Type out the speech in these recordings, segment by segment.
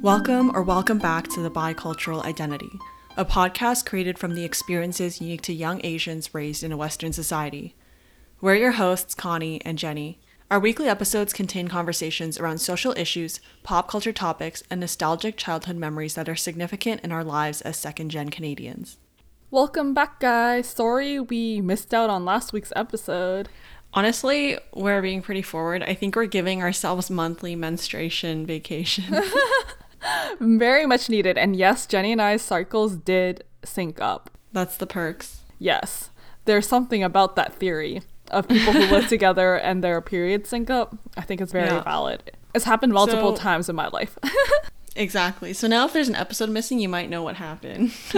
Welcome or welcome back to The Bicultural Identity, a podcast created from the experiences unique to young Asians raised in a Western society. We're your hosts, Connie and Jenny. Our weekly episodes contain conversations around social issues, pop culture topics, and nostalgic childhood memories that are significant in our lives as second gen Canadians. Welcome back, guys. Sorry we missed out on last week's episode. Honestly, we're being pretty forward. I think we're giving ourselves monthly menstruation vacation. Very much needed. And yes, Jenny and I's cycles did sync up. That's the perks. Yes. There's something about that theory of people who live together and their periods sync up. I think it's very Yeah. valid. It's happened multiple So- times in my life. Exactly. So now if there's an episode missing, you might know what happened.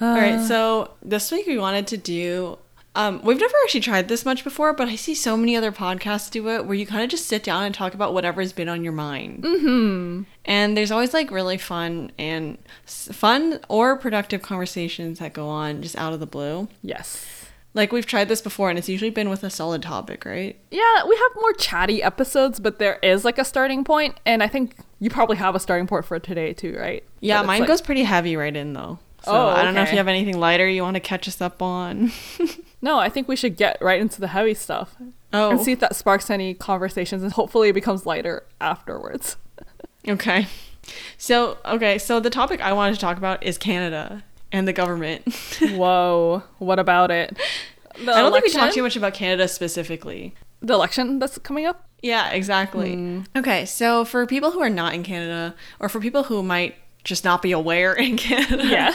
All right. Uh. So this week we wanted to do. Um, we've never actually tried this much before, but I see so many other podcasts do it where you kind of just sit down and talk about whatever's been on your mind. Mm-hmm. And there's always like really fun and s- fun or productive conversations that go on just out of the blue. yes. Like we've tried this before, and it's usually been with a solid topic, right? Yeah, we have more chatty episodes, but there is like a starting point, and I think you probably have a starting point for today too, right? Yeah, mine like- goes pretty heavy right in though. So Oh, I don't know if you have anything lighter you want to catch us up on. No, I think we should get right into the heavy stuff oh, and see if that sparks any conversations, and hopefully it becomes lighter afterwards. okay. So okay, so the topic I wanted to talk about is Canada and the government. Whoa, what about it? The I don't think we talked election? too much about Canada specifically. The election that's coming up. Yeah, exactly. Hmm. Okay, so for people who are not in Canada, or for people who might just not be aware in Canada, Yeah.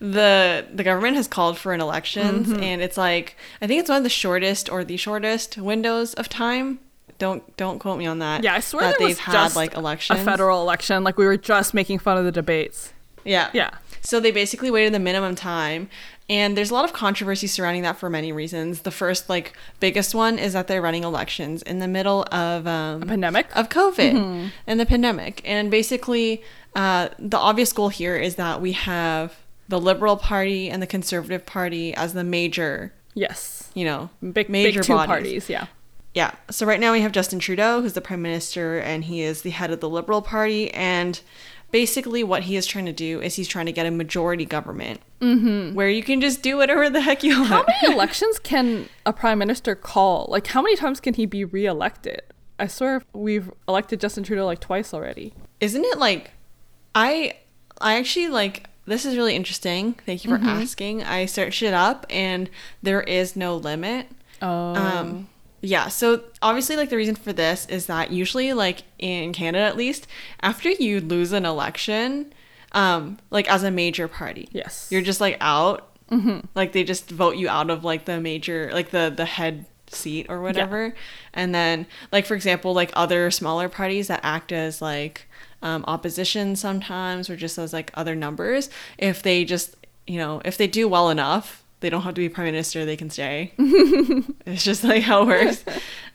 the the government has called for an elections, Mm-hmm. and it's like I think it's one of the shortest or the shortest windows of time. Don't don't quote me on that. Yeah, I swear that they've had like elections. A federal election, like we were just making fun of the debates. Yeah. Yeah. So they basically waited the minimum time. And there's a lot of controversy surrounding that for many reasons. The first, like, biggest one is that they're running elections in the middle of um, Pandemic. of COVID and the pandemic. And basically, uh, the obvious goal here is that we have the Liberal Party and the Conservative Party as the major, yes. you know, Big major big two bodies. parties. Yeah. Yeah. So right now we have Justin Trudeau, who's the prime minister, and he is the head of the Liberal Party. And basically, what he is trying to do is he's trying to get a majority government where you can just do whatever the heck you want. How many elections can a prime minister call? Like, how many times can he be reelected? I swear we've elected Justin Trudeau like twice already. Isn't it like I I actually like this is really interesting. Thank you for asking. I searched it up and there is no limit. Oh. Um, yeah, so obviously, like the reason for this is that usually, like in Canada at least, after you lose an election, um, like as a major party, yes. you're just like out. Like they just vote you out of like the major, like the the head seat or whatever. And then, like for example, like other smaller parties that act as like um, opposition sometimes, or just as like other numbers, if they just you know if they do well enough, they don't have to be prime minister; they can stay. It's just like how it works.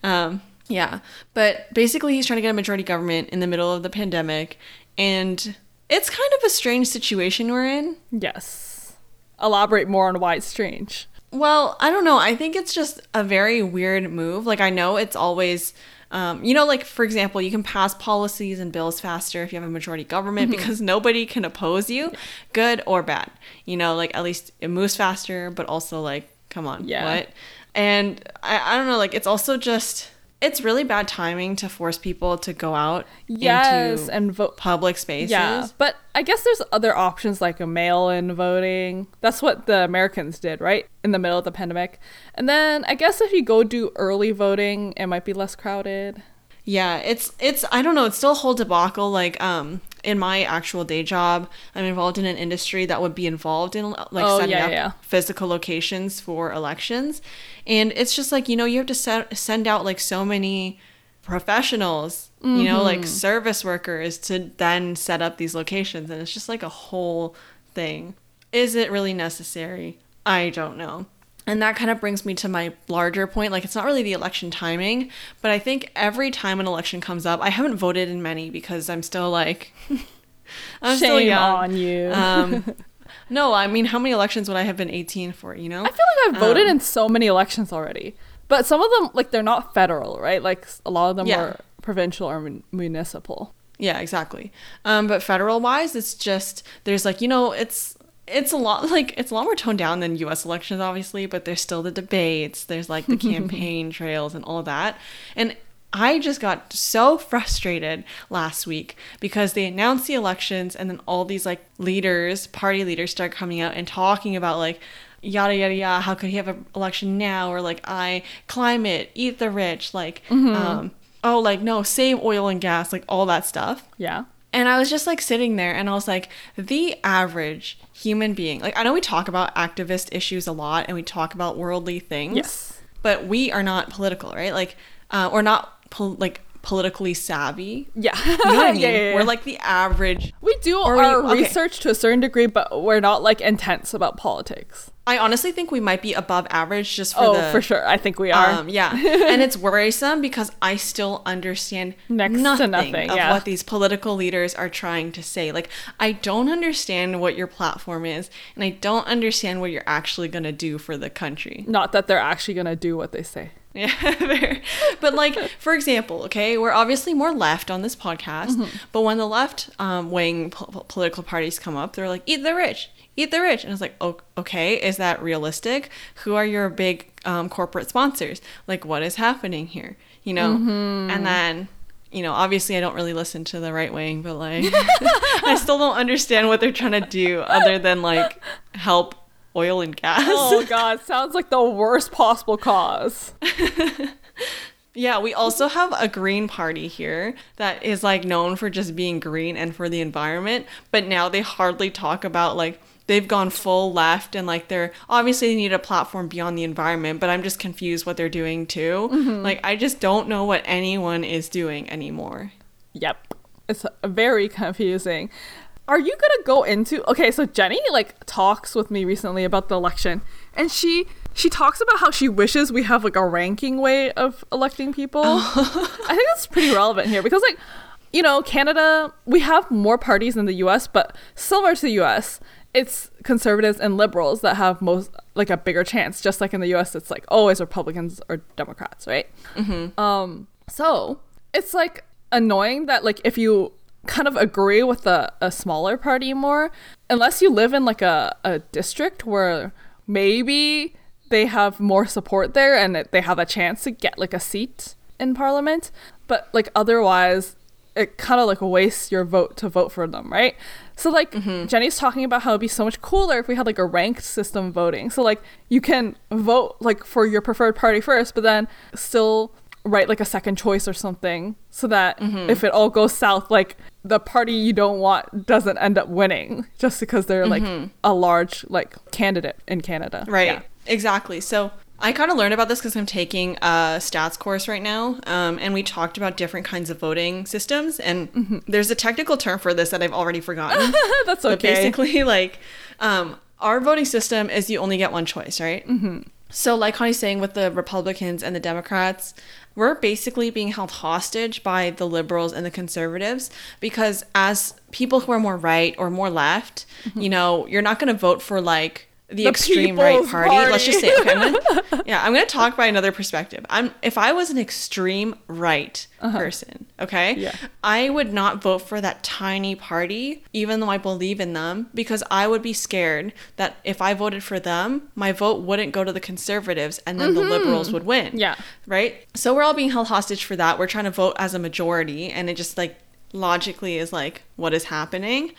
um, yeah. But basically, he's trying to get a majority government in the middle of the pandemic. And it's kind of a strange situation we're in. yes. Elaborate more on why it's strange. Well, I don't know. I think it's just a very weird move. Like, I know it's always. Um, you know, like for example, you can pass policies and bills faster if you have a majority government Mm-hmm. because nobody can oppose you, good or bad. You know, like at least it moves faster, but also like, come on, Yeah. what? And I, I don't know, like it's also just it's really bad timing to force people to go out Yes, into and vote. public spaces. Yeah, but I guess there's other options like a mail-in voting. That's what the Americans did, right? In the middle of the pandemic. And then I guess if you go do early voting, it might be less crowded. Yeah, it's it's I don't know, it's still a whole debacle. Like um in my actual day job, I'm involved in an industry that would be involved in like Oh, setting yeah, up yeah. physical locations for elections. And it's just like, you know, you have to set, send out like so many professionals, you know, Mm-hmm. like service workers to then set up these locations and it's just like a whole thing. Is it really necessary? I don't know. And that kind of brings me to my larger point. Like, it's not really the election timing, but I think every time an election comes up, I haven't voted in many because I'm still like, I'm still young. on you. Um, no, I mean, how many elections would I have been 18 for, you know? I feel like I've voted Um, in so many elections already. But some of them, like, they're not federal, right? Like, a lot of them Yeah. are provincial or mun- municipal. Yeah, exactly. Um, but federal wise, it's just there's like you know it's it's a lot like it's a lot more toned down than U.S. elections, obviously. But there's still the debates. There's like the campaign trails and all of that. And I just got so frustrated last week because they announced the elections and then all these like leaders, party leaders, start coming out and talking about like yada yada yada how could he have an election now or like i climate eat the rich like um oh like no save oil and gas like all that stuff Yeah. And I was just like sitting there and I was like, the average human being, like, I know we talk about activist issues a lot and we talk about worldly things. Yes. But we are not political, right? Like, uh, or not pol- like politically savvy. Yeah. You know what I mean? Yeah, yeah, yeah. We're like the average. we do Or we- our okay. research to a certain degree, but we're not like intense about politics. I honestly think we might be above average just for oh, the. for sure. I think we are. Um, yeah, and it's worrisome because I still understand Next to nothing, nothing, of yeah. what these political leaders are trying to say. Like, I don't understand what your platform is, and I don't understand what you're actually going to do for the country. not that they're actually gonna do what they say. Yeah, but like for example, okay, we're obviously more left on this podcast, Mm-hmm. but when the left um, wing po- political parties come up, they're like, "Eat the rich, eat the rich," and it's like, "O- okay, is that realistic? Who are your big um, corporate sponsors? Like, what is happening here? You know?" Mm-hmm. And then. You know, obviously, I don't really listen to the right wing, but like, I still don't understand what they're trying to do other than like help oil and gas. Oh god, sounds like the worst possible cause. Yeah, we also have a green party here that is like known for just being green and for the environment, but now they hardly talk about like they've gone full left and like they're obviously they need a platform beyond the environment, but I'm just confused what they're doing too. Mm-hmm. Like I just don't know what anyone is doing anymore. Yep. It's very confusing. Are you gonna go into okay, so Jenny like talks with me recently about the election and she she talks about how she wishes we have like a ranking way of electing people. I think that's pretty relevant here because like you know, Canada, we have more parties than the US, but similar to the US, it's conservatives and liberals that have most like a bigger chance. Just like in the US, it's like always Republicans or Democrats, right? Um, so it's like annoying that like if you kind of agree with a, a smaller party more, unless you live in like a, a district where maybe they have more support there and they have a chance to get like a seat in parliament. But like otherwise, it kind of like wastes your vote to vote for them, right? So like mm-hmm. Jenny's talking about how it'd be so much cooler if we had like a ranked system voting. So like you can vote like for your preferred party first, but then still write like a second choice or something so that mm-hmm. if it all goes south like the party you don't want doesn't end up winning just because they're like mm-hmm. a large like candidate in Canada. Right. Yeah. Exactly. So I kind of learned about this because I'm taking a stats course right now, um, and we talked about different kinds of voting systems. And there's a technical term for this that I've already forgotten. That's But okay. basically, like, um, our voting system is you only get one choice, right? Mm-hmm. So, like Connie's saying with the Republicans and the Democrats, we're basically being held hostage by the liberals and the conservatives because, as people who are more right or more left, you know, you're not going to vote for like the, The extreme right People's party. Let's just say, okay, I'm gonna, yeah, I'm gonna talk by another perspective. I'm if I was an extreme right person, okay, Uh-huh. Yeah. I would not vote for that tiny party, even though I believe in them, because I would be scared that if I voted for them, my vote wouldn't go to the conservatives and then the liberals would win. Mm-hmm. Yeah. Right? So we're all being held hostage for that. We're trying to vote as a majority, and it just like logically is like what is happening.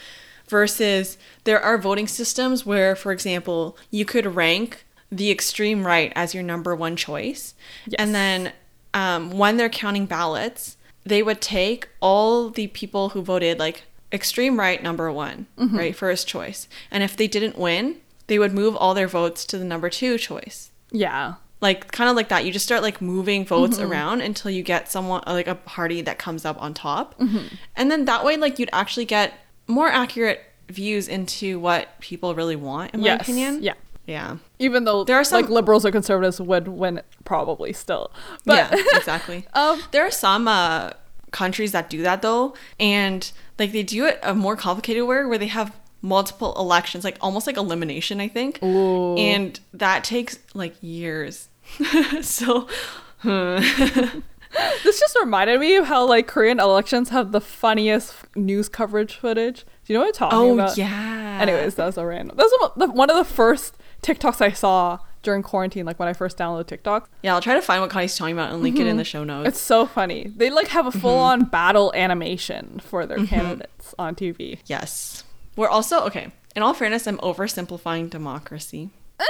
Versus there are voting systems where, for example, you could rank the extreme right as your number one choice. Yes. And then um, when they're counting ballots, they would take all the people who voted like extreme right number one, Mm-hmm. right, first choice. And if they didn't win, they would move all their votes to the number two choice. Yeah. Like kind of like that. You just start like moving votes Mm-hmm. around until you get someone like a party that comes up on top. Mm-hmm. And then that way like you'd actually get more accurate views into what people really want in my yes. opinion. Yeah. Yeah. Even though There are some- like liberals or conservatives would win probably still. But yeah, exactly. Um, there are some uh, countries that do that though, and like they do it a more complicated way where they have multiple elections, like almost like elimination, I think, Ooh. and that takes like years. so, this just reminded me of how like Korean elections have the funniest news coverage footage. Do you know what I'm talking Oh about? Oh yeah. Anyways, that was a random. That was one of the first TikToks I saw during quarantine, like when I first downloaded TikTok. Yeah, I'll try to find what Connie's talking about and link it in the show notes. It's so funny. They like have a Mm-hmm. full on battle animation for their candidates on TV. yes. We're also okay. In all fairness, I'm oversimplifying democracy.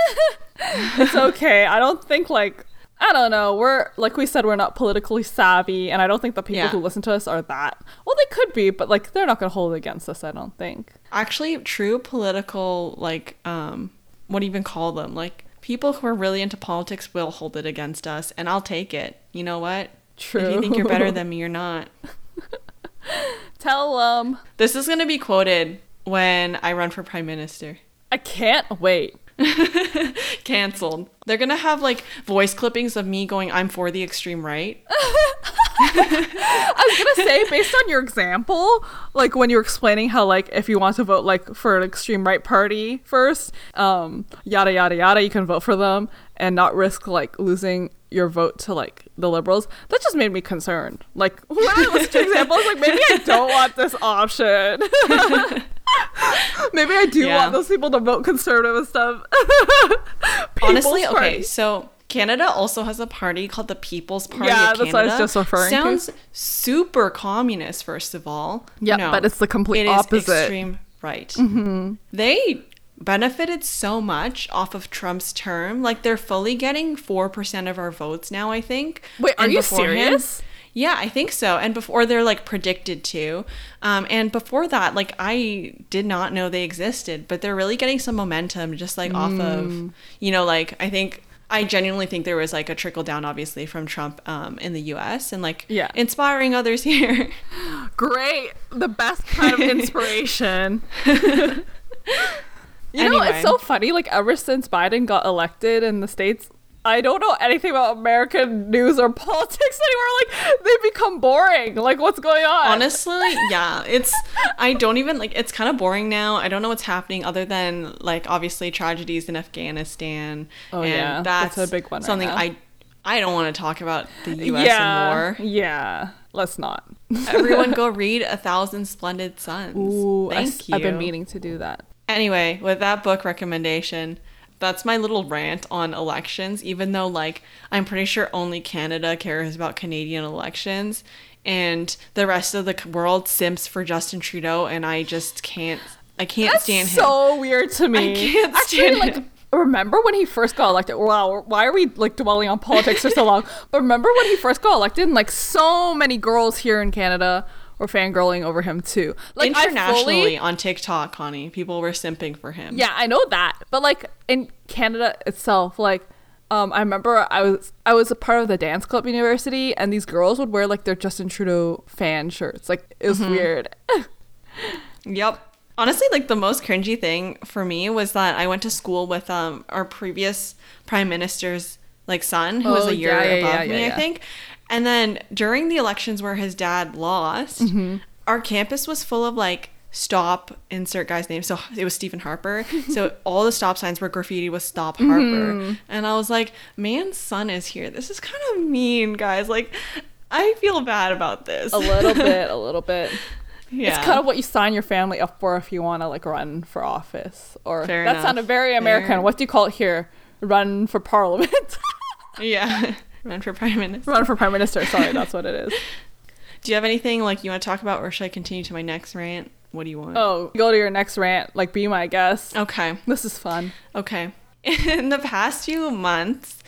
It's okay. I don't think like I don't know. We're like we said, we're not politically savvy, and I don't think the people Yeah. who listen to us are that. Well, they could be, but like they're not gonna hold it against us. I don't think. Actually, true political like um what do you even call them? Like people who are really into politics will hold it against us and I'll take it. You know what? True. If you think you're better than me, you're not. Tell them. This is going to be quoted when I run for prime minister. I can't wait. Cancelled. They're to have like voice clippings of me going I'm for the extreme right. I was gonna say, based on your example, like when you were explaining how, like, if you want to vote like for an extreme right party first, um, yada yada yada, you can vote for them and not risk like losing your vote to like the liberals. That just made me concerned. Like when I listened to your example, I was like, maybe I don't want this option. maybe I do Yeah. want those people to vote conservative and stuff. Honestly, People's okay, so Canada also has a party called the People's Party Yeah, of that's Canada. what I was just referring to. Sounds super communist, first of all. Yeah, but it's the complete it is opposite. extreme right. Mm-hmm. They benefited so much off of Trump's term. Like they're fully getting four percent of our votes now. I think. Wait, are And you serious? Yeah, I think so. And before they're like predicted to. Um, and before that, like I did not know they existed, but they're really getting some momentum just like off Mm. of, you know, like I think I genuinely think there was like a trickle down, obviously, from Trump um, in the U.S. and like Yeah. inspiring others here. Great. The best kind of inspiration. You know, it's so funny. Like, ever since Biden got elected in the States, I don't know anything about American news or politics anymore. Like, they become boring. Like, what's going on? Honestly, yeah, it's I don't even like it's kind of boring now. I don't know what's happening other than like obviously tragedies in Afghanistan. Oh, and yeah, that's, that's a big one right Something now. I I don't want to talk about the U.S. yeah. and war. Yeah. Let's not. Everyone go read A Thousand Splendid Suns. Ooh, I Thank have been meaning to do that. Anyway, with that book recommendation, that's my little rant on elections, even though, like, I'm pretty sure only Canada cares about Canadian elections and the rest of the world simps for Justin Trudeau, and I just can't. I can't That's stand him. It's so weird to me. I can't Actually, stand like, him. remember when he first got elected? Wow, why are we like dwelling on politics for so long? But remember when he first got elected? And, like so many girls here in Canada were fangirling over him too. Like Internationally fully- on TikTok, Connie, people were simping for him. yeah, I know that. But like in Canada itself, like um, I remember I was I was a part of the dance club university, and these girls would wear like their Justin Trudeau fan shirts. Like it was Mm-hmm. weird. Yep. Honestly, like the most cringy thing for me was that I went to school with um our previous prime minister's like son, who was Oh, a year yeah, above yeah, me, yeah, I think. And then during the elections where his dad lost, Mm-hmm. our campus was full of like stop insert guy's name. So it was Stephen Harper. so all the stop signs were graffiti with stop Harper. Mm-hmm. And I was like, man's son is here. This is kind of mean, guys. Like I feel bad about this. a little bit, a little bit. yeah. It's kind of what you sign your family up for if you want to like run for office. Or Fair that enough. sounded very American. Fair. What do you call it here? Run for parliament. yeah. Run for prime minister. run for prime minister. Sorry, that's what it is. Do you have anything like you want to talk about, or should I continue to my next rant? What do you want? Oh, go to your next rant. Like, be my guest. Okay. This is fun. Okay. In the past few months,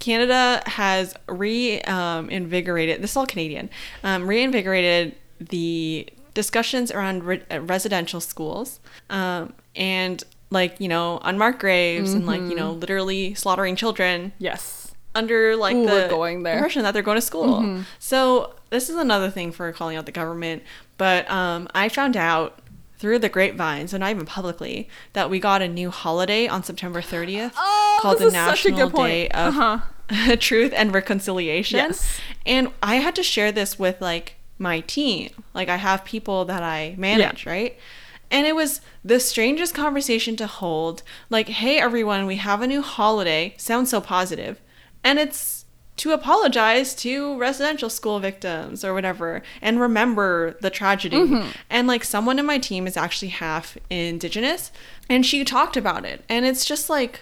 Canada has reinvigorated. this is all Canadian. Um, reinvigorated the discussions around re- uh, residential schools, um, and like you know unmarked graves and like you know literally slaughtering children Yes. under like Ooh, the. Mm-hmm. impression that they're going to school. So this is another thing for calling out the government. But um, I found out through the grapevine, and not even publicly, that we got a new holiday on September 30th Oh, called the is such a National. Day of Uh-huh. Truth and Reconciliation. Yes. And I had to share this with like my team. Like I have people that I manage, right? And it was the strangest conversation to hold. Like, hey everyone, we have a new holiday. Sounds so positive. And it's to apologize to residential school victims or whatever and remember the tragedy. Mm-hmm. And like someone in my team is actually half indigenous and she talked about it. And it's just like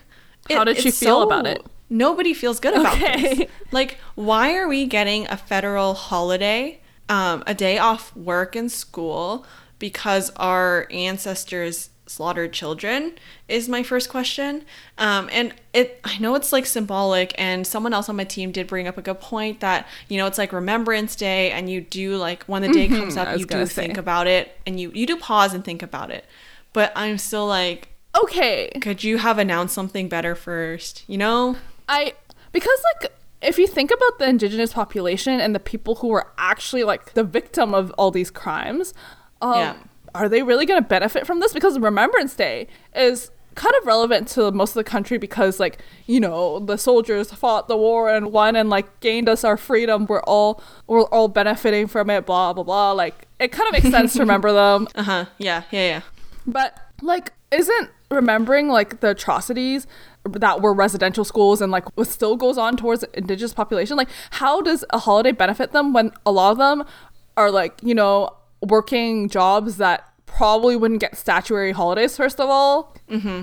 How did she feel about it? Nobody feels good about Okay. this. Like, why are we getting a federal holiday, um, a day off work and school because our ancestors slaughtered children? Is my first question. Um, and it, I know it's like symbolic, and someone else on my team did bring up a good point that you know it's like Remembrance Day, and you do like when the day comes up, you do gonna think about it, and you you do pause and think about it. But I'm still like, Okay. could you have announced something better first? You know? I because like if you think about the indigenous population and the people who were actually like the victim of all these crimes, um, Yeah. Are they really going to benefit from this? Because Remembrance Day is kind of relevant to most of the country because like you know the soldiers fought the war and won and like gained us our freedom we're all we're all benefiting from it blah blah blah like it kind of makes sense to remember them Uh huh. Yeah. Yeah. Yeah. but like, isn't remembering like the atrocities that were residential schools and like what still goes on towards the indigenous population? Like, how does a holiday benefit them when a lot of them are like, you know, working jobs that probably wouldn't get statutory holidays first of all? Mm-hmm.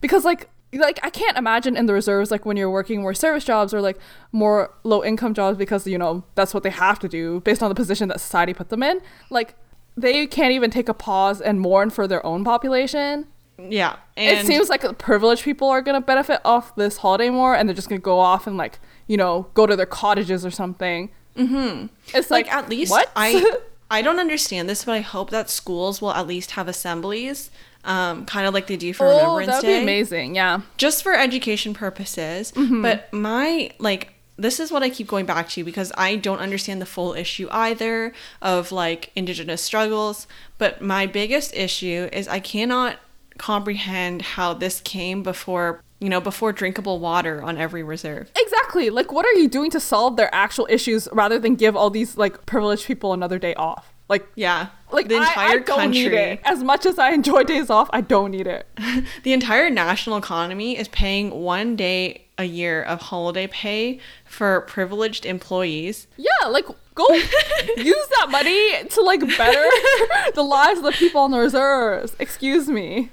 Because like. Like I can't imagine in the reserves like when you're working more service jobs or like more low income jobs because you know that's what they have to do based on the position that society put them in. Like they can't even take a pause and mourn for their own population. Yeah. And it seems like privileged people are gonna benefit off this holiday more, and they're just gonna go off and like you know go to their cottages or something. Mm-hmm. It's like, like at least what I I don't understand this, but I hope that schools will at least have assemblies, um, kind of like they do for oh, Remembrance that would Day, be amazing. Yeah. just for education purposes. Mm-hmm. But my like this is what I keep going back to because I don't understand the full issue either of like indigenous struggles. But my biggest issue is I cannot comprehend how this came before you know before drinkable water on every reserve. Exactly. Like, what are you doing to solve their actual issues rather than give all these like privileged people another day off? Like, Yeah, like the entire I, don't need country. it. As much as I enjoy days off, I don't need it. The entire national economy is paying one day a year of holiday pay for privileged employees. Yeah, like go use that money to like better the lives of the people on the reserves. Excuse me.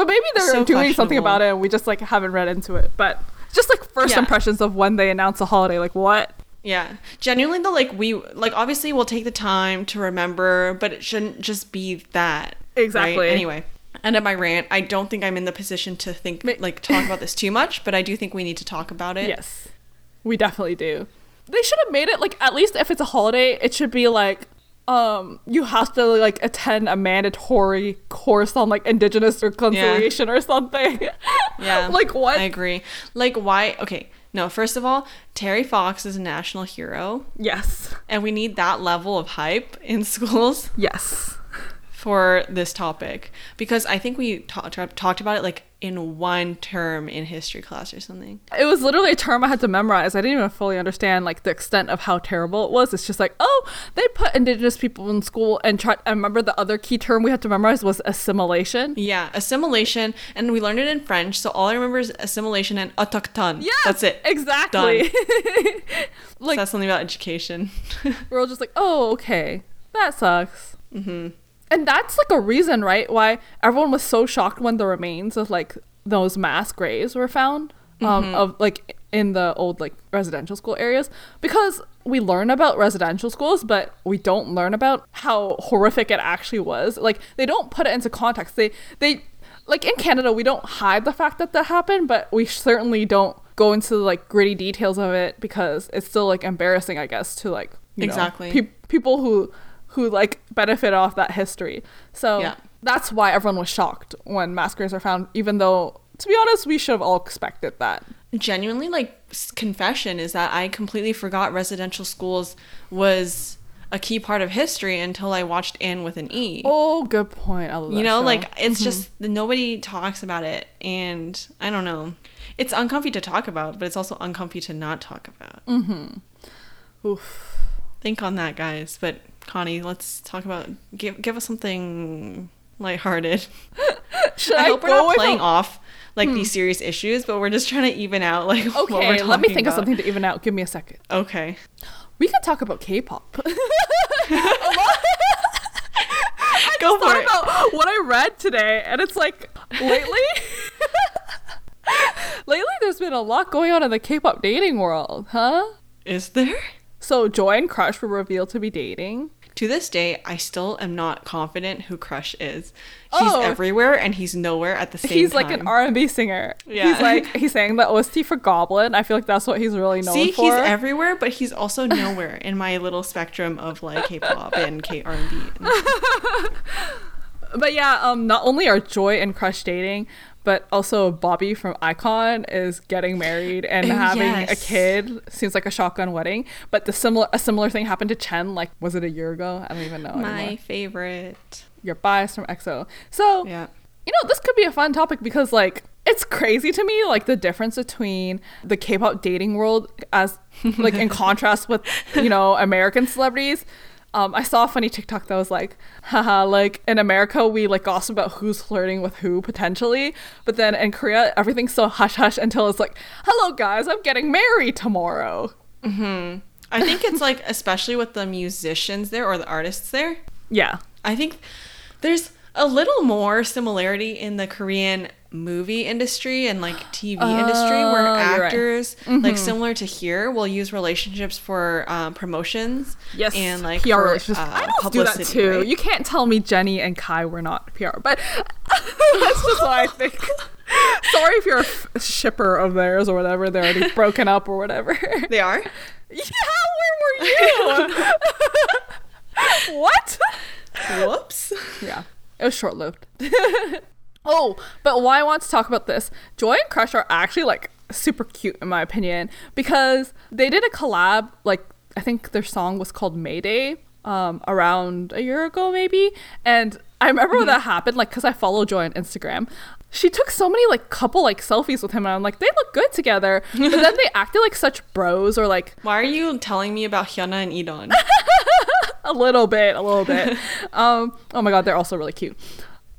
But maybe they're So doing something about it and we just like haven't read into it. But just like first Yeah. impressions of when they announce a holiday, like what? Yeah, genuinely though, like we like obviously we'll take the time to remember, but it shouldn't just be that. right? Exactly. Anyway, end of my rant. I don't think I'm in the position to think like talk about this too much, but I do think we need to talk about it. Yes. We definitely do. They should have made it like at least if it's a holiday, it should be like um you have to like attend a mandatory course on like indigenous reconciliation or something. Yeah. like what? I agree. Like why? Okay. No, first of all, Terry Fox is a national hero, yes. and we need that level of hype in schools. Yes. for this topic because I think we ta- ta- talked about it like in one term in history class or something. It was literally a term I had to memorize. I didn't even fully understand like the extent of how terrible it was. It's just like, oh, they put indigenous people in school and try. I remember the other key term we had to memorize was assimilation. Yeah, assimilation, and we learned it in French, so all I remember is assimilation and autochtone. Yeah, that's it. Exactly. like that's something about education. we're all just like, oh, okay, that sucks. Mm-hmm. And that's like a reason, right? Why everyone was so shocked when the remains of like those mass graves were found, um, of like in the old like residential school areas, because we learn about residential schools, but we don't learn about how horrific it actually was. Like they don't put it into context. They they like in Canada, we don't hide the fact that that happened, but we certainly don't go into like gritty details of it because it's still like embarrassing, I guess, to like you know, Exactly. people who who like benefit off that history. So Yeah. that's why everyone was shocked when mass graves were found, even though to be honest, we should have all expected that. Genuinely, like confession is that I completely forgot residential schools was a key part of history until I watched Anne with an E. Oh, good point. I love you know show. like it's just nobody talks about it and i don't know it's uncomfy to talk about but it's also uncomfy to not talk about Mm-hmm. Oof. think on that guys but connie let's talk about give give us something lighthearted Should i I, hope we're not playing a- off like these hmm. serious issues, but we're just trying to even out like what we're Okay, let me think about. of something to even out. Give me a second. Okay. We could talk about K-pop. Go for thought it. about what I read today, and it's like lately, lately there's been a lot going on in the K-pop dating world, huh? Is there? So Joy and Crush were revealed to be dating. To this day, I still am not confident who Crush is. He's Oh. everywhere and he's nowhere at the same he's time. He's like an R&B singer. Yeah. He's like he sang the OST for Goblin. I feel like that's what he's really known for. See, for. he's everywhere, but he's also nowhere in my little spectrum of like K-pop and K R&B. But yeah, um, not only are Joy and Crush dating, but also Bobby from iKON is getting married and Oh, having yes. a kid. Seems like a shotgun wedding. But the similar a similar thing happened to Chen. Like, was it a year ago? I don't even know. My anymore. favorite. Your bias from EXO. So Yeah. you know, this could be a fun topic because like it's crazy to me like the difference between the K-pop dating world as like in contrast with you know American celebrities. Um, I saw a funny TikTok that was like, haha, like in America we like gossip about who's flirting with who potentially, but then in Korea everything's so hush hush until it's like, hello guys, I'm getting married tomorrow. hmm I think it's like especially with the musicians there or the artists there. Yeah, I think there's a little more similarity in the Korean movie industry and like TV industry where Oh, you're right. actors like similar to here will use relationships for um, promotions yes, and like PR for, relationships. uh, I don't do that too. right? You can't tell me Jennie and Kai were not PR, but that's just what I think. Sorry if you're a f- shipper of theirs or whatever. They're already broken up or whatever. they are yeah, where were you? what? whoops Yeah, it was short lived. Oh, but why I want to talk about this? Joy and Crush are actually like super cute in my opinion because they did a collab. Like I think their song was called Mayday um, around a year ago maybe, and I remember when that happened. Like because I follow Joy on Instagram. She took so many like couple like selfies with him, and I'm like, they look good together. But then they acted like such bros, or like why are you telling me about Hyuna and E'Dawn a little bit, a little bit. um, oh my god, they're also really cute.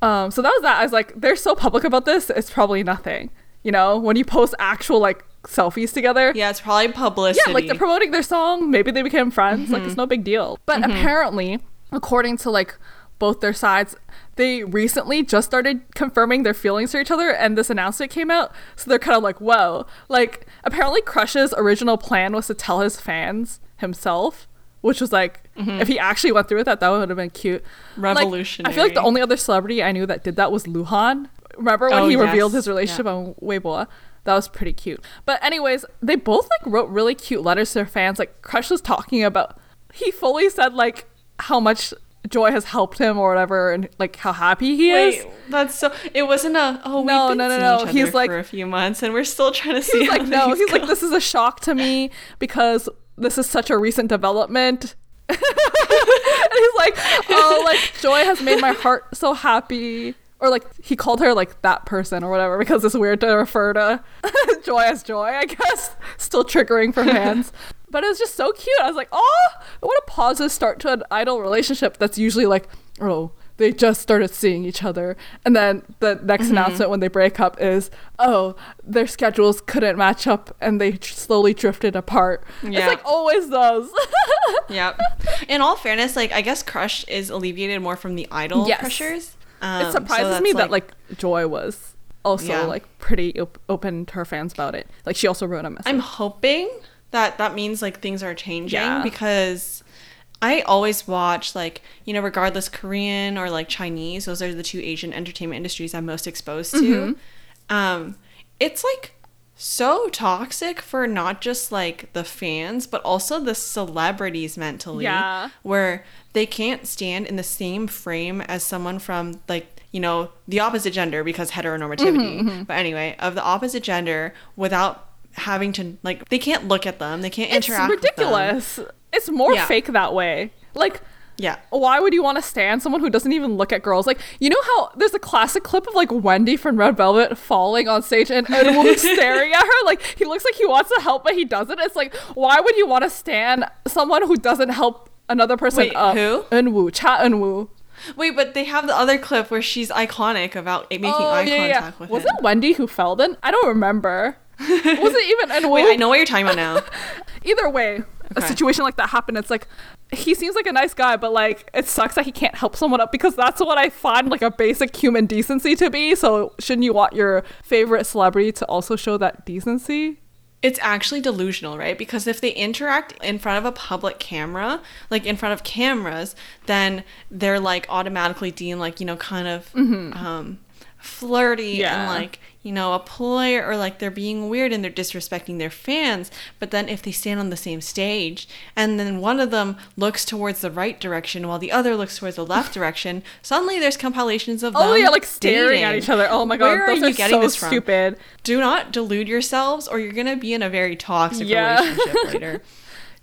Um, so that was that. I was like, they're so public about this. It's probably nothing. You know, when you post actual like selfies together. yeah it's probably publicity Yeah, like they're promoting their song. Maybe they became friends. Like it's no big deal. But apparently, according to like both their sides, they recently just started confirming their feelings for each other, and this announcement came out. So they're kind of like, whoa. Like apparently, Crush's original plan was to tell his fans himself. Which was like, if he actually went through with that, that would have been cute. Like, I feel like the only other celebrity I knew that did that was Luhan. Remember when Oh, he revealed his relationship on Weibo? That was pretty cute. But anyways, they both like wrote really cute letters to their fans. Like Crush was talking about, he fully said like how much Joy has helped him or whatever, and like how happy he is. That's so. It wasn't a. Oh, No, been no, no, no. He's like- for a few months, and we're still trying to see. He's how like, no, things he's like, this is a shock to me because this is such a recent development. And he's like, oh, like Joy has made my heart so happy. Or like he called her like that person or whatever because it's weird to refer to Joy as Joy, I guess. Still triggering for fans. but it was just so cute. I was like, oh, what a positive start to an idol relationship that's usually like, oh, they just started seeing each other. And then the next Mm-hmm. announcement when they break up is, oh, their schedules couldn't match up and they tr- slowly drifted apart. It's Yeah. like always does. Yep. In all fairness, like I guess Crush is alleviated more from the idol Yes. pressures. Um, it surprises that's, me that like Joy was also Yeah. like pretty op- open to her fans about it. Like she also wrote a message. I'm hoping that that means like things are changing Yeah. because I always watch like you know regardless Korean or like Chinese those are the two Asian entertainment industries I'm most exposed to. Mm-hmm. Um, it's like so toxic for not just like the fans but also the celebrities mentally Yeah. where they can't stand in the same frame as someone from like you know the opposite gender because heteronormativity Mm-hmm, but anyway of the opposite gender without having to like they can't look at them they can't it's interact with them. ridiculous. It's more Yeah. fake that way. Like yeah why would you want to stand someone who doesn't even look at girls? Like, you know how there's a classic clip of like Wendy from Red Velvet falling on stage and Eunwoo staring at her? Like, he looks like he wants to help, but he doesn't. It's like, why would you want to stand someone who doesn't help another person Wait, up? who? Eunwoo, Cha Eunwoo. Wait, but they have the other clip where she's iconic about making oh, eye contact with him. Was him. it Wendy who fell in? I don't remember. was it even and Wait, I know what you're talking about now. Either way, a situation like that happened. It's like he seems like a nice guy, but like it sucks that he can't help someone up because that's what I find like a basic human decency to be. So shouldn't you want your favorite celebrity to also show that decency? It's actually delusional, right? Because if they interact in front of a public camera, like in front of cameras, then they're like automatically deemed like, you know, kind of um, flirty Yeah. and like, you know, a player or like they're being weird and they're disrespecting their fans. But then if they stand on the same stage and then one of them looks towards the right direction while the other looks towards the left direction, suddenly there's compilations of Oh yeah, like staring at each other. Oh my god, Where are you getting so this from? stupid. do not delude yourselves or you're gonna be in a very toxic Yeah. relationship later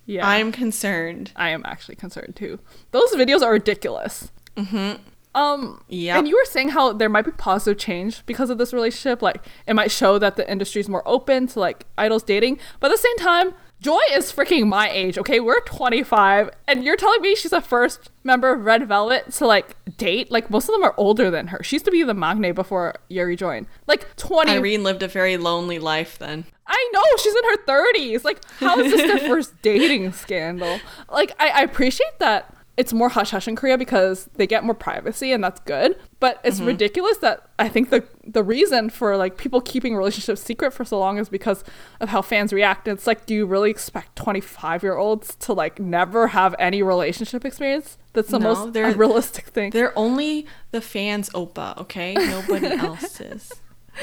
Yeah, i'm concerned I am actually concerned too. Those videos are ridiculous. Mm-hmm. Um, Yep. and you were saying how there might be positive change because of this relationship. Like, it might show that the industry is more open to like idols dating. But at the same time, Joy is freaking my age. Okay, we're 25, and you're telling me she's a first member of Red Velvet to like date. Like, most of them are older than her. She used to be the maknae before Yuri joined. Like 20. irene lived a very lonely life then I know she's in her 30s. Like, how is this their first dating scandal? Like, I, I appreciate that it's more hush hush in Korea because they get more privacy and that's good. But it's mm-hmm. ridiculous that I think the the reason for like people keeping relationships secret for so long is because of how fans react. It's like, do you really expect 25 year olds to like never have any relationship experience? That's the No, most unrealistic thing. they're only the fans oppa okay nobody else is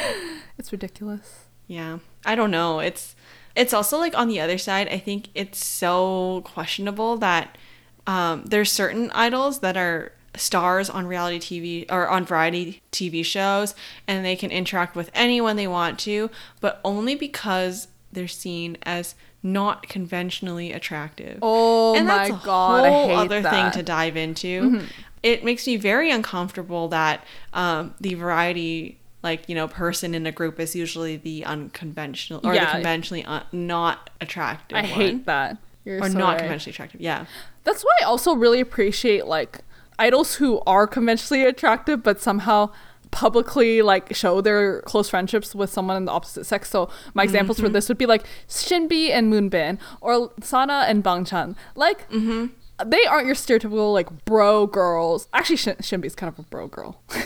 It's ridiculous. yeah i don't know it's it's also like on the other side i think it's so questionable that um, there's certain idols that are stars on reality tv or on variety tv shows and they can interact with anyone they want to but only because they're seen as not conventionally attractive Oh and my that's a god, whole other that. Mm-hmm. thing to dive into. It makes me very uncomfortable that um, the variety, like you know, person in a group is usually the unconventional or the conventionally un- not attractive. I one. hate that. You're or so not right. conventionally attractive. Yeah, That's why I also really appreciate like idols who are conventionally attractive but somehow publicly like show their close friendships with someone in the opposite sex. So my examples for mm-hmm. this would be like SinB and Moonbin or Sana and Bangchan. Like mm-hmm. they aren't your stereotypical like bro girls. Actually, Shin- SinB's kind of a bro girl. but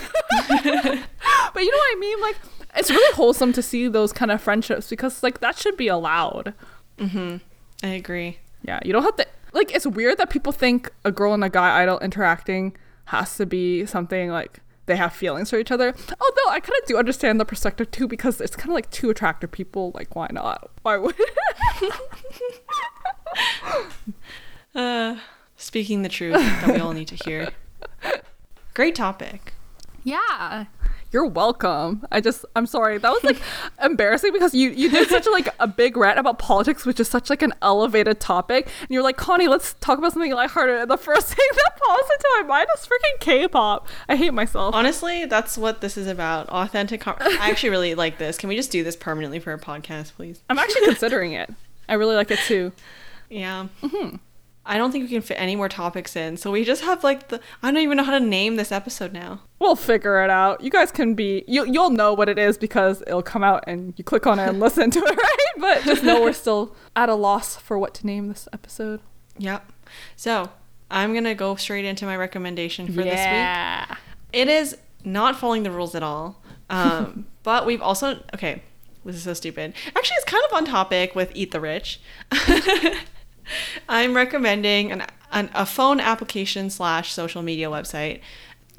you know what I mean? Like it's really wholesome to see those kind of friendships because like that should be allowed. Mm-hmm. I agree. Yeah, you don't have to. Like, it's weird that people think a girl and a guy idol interacting has to be something like they have feelings for each other. Although I kind of do understand the perspective too because it's kind of like two attractive people. Like, why not? Why would? Uh, speaking the truth that we all need to hear. Great topic. yeah. You're welcome. I just I'm sorry. That was like embarrassing because you you did such a, like a big rant about politics, which is such like an elevated topic. And you're like, Connie, let's talk about something lighthearted. And the first thing that pops into my mind is freaking K-pop. I hate myself. Honestly, that's what this is about. Authentic. Com- I actually really like this. Can we just do this permanently for a podcast, please? I'm actually considering it. I really like it too. Yeah. Mm-hmm. I don't think we can fit any more topics in. So we just have like the I don't even know how to name this episode now. We'll figure it out. You guys can be you you'll know what it is because it'll come out and you click on it and listen to it, right? But just know we're still at a loss for what to name this episode. Yep. So I'm gonna go straight into my recommendation for this week. yeah. It is not following the rules at all. Um, but we've also okay. This is so stupid. Actually, it's kind of on topic with Eat the Rich. I'm recommending an, an a phone application slash social media website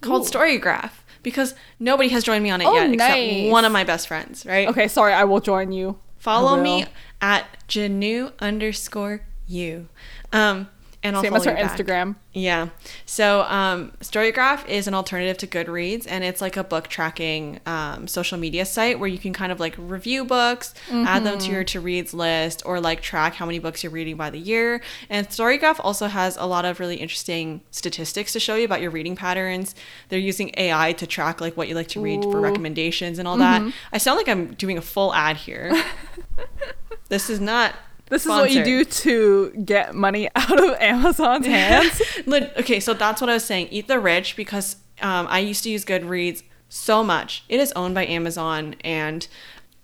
called Ooh. Storygraph because nobody has joined me on it Oh, yet nice. except one of my best friends. Right? Okay, sorry, I will join you. Follow I me at Janu underscore you. Um, and I'll Same as her. Instagram. Yeah. So um, Storygraph is an alternative to Goodreads, and it's like a book tracking um, social media site where you can kind of like review books, add them to your to reads list, or like track how many books you're reading by the year. And Storygraph also has a lot of really interesting statistics to show you about your reading patterns. They're using AI to track like what you like to read for recommendations and all that. I sound like I'm doing a full ad here. this is not This is what you do to get money out of Amazon's hands. okay, so that's what I was saying. Eat the rich because um, I used to use Goodreads so much. It is owned by Amazon, and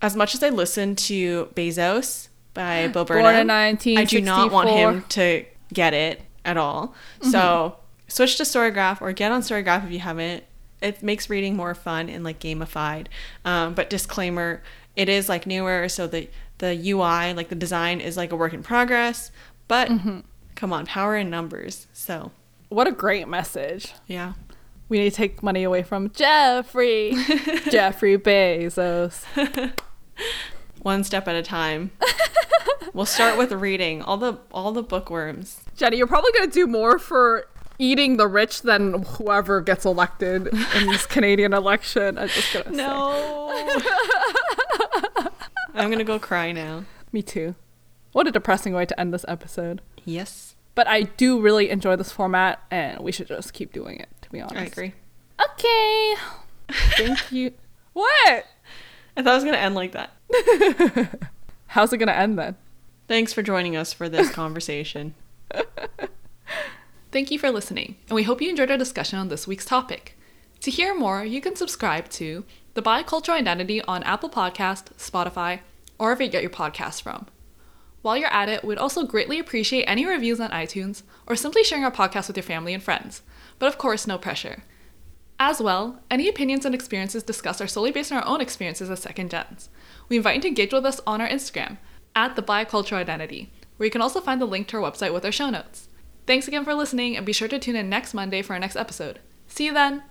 as much as I listen to Bezos by Bo Born Burnham, I do not want him to get it at all. Mm-hmm. So switch to Storygraph or get on Storygraph if you haven't. It makes reading more fun and like gamified. Um, but disclaimer, it is like newer, so the the UI, like the design, is like a work in progress. But Mm-hmm. come on, power in numbers. So What a great message. yeah. We need to take money away from Jeffrey. Jeffrey Bezos. one step at a time. we'll start with reading all the all the bookworms. Jenny, you're probably going to do more for eating the rich than whoever gets elected in this Canadian election. I'm just going to No. I'm gonna go cry now. Me too. What a depressing way to end this episode. Yes, But I do really enjoy this format, and we should just keep doing it, to be honest. I agree. Okay. Thank you. What? I thought it was gonna end like that. How's it going to end then? Thanks for joining us for this conversation. Thank you for listening, and we hope you enjoyed our discussion on this week's topic. To hear more, you can subscribe to The Bicultural Identity on Apple Podcast, Spotify, or wherever you get your podcasts from. While you're at it, we'd also greatly appreciate any reviews on iTunes or simply sharing our podcast with your family and friends. But of course, no pressure. As well, any opinions and experiences discussed are solely based on our own experiences as second gens. We invite you to engage with us on our Instagram, at the Bicultural Identity, where you can also find the link to our website with our show notes. Thanks again for listening, and be sure to tune in next Monday for our next episode. See you then!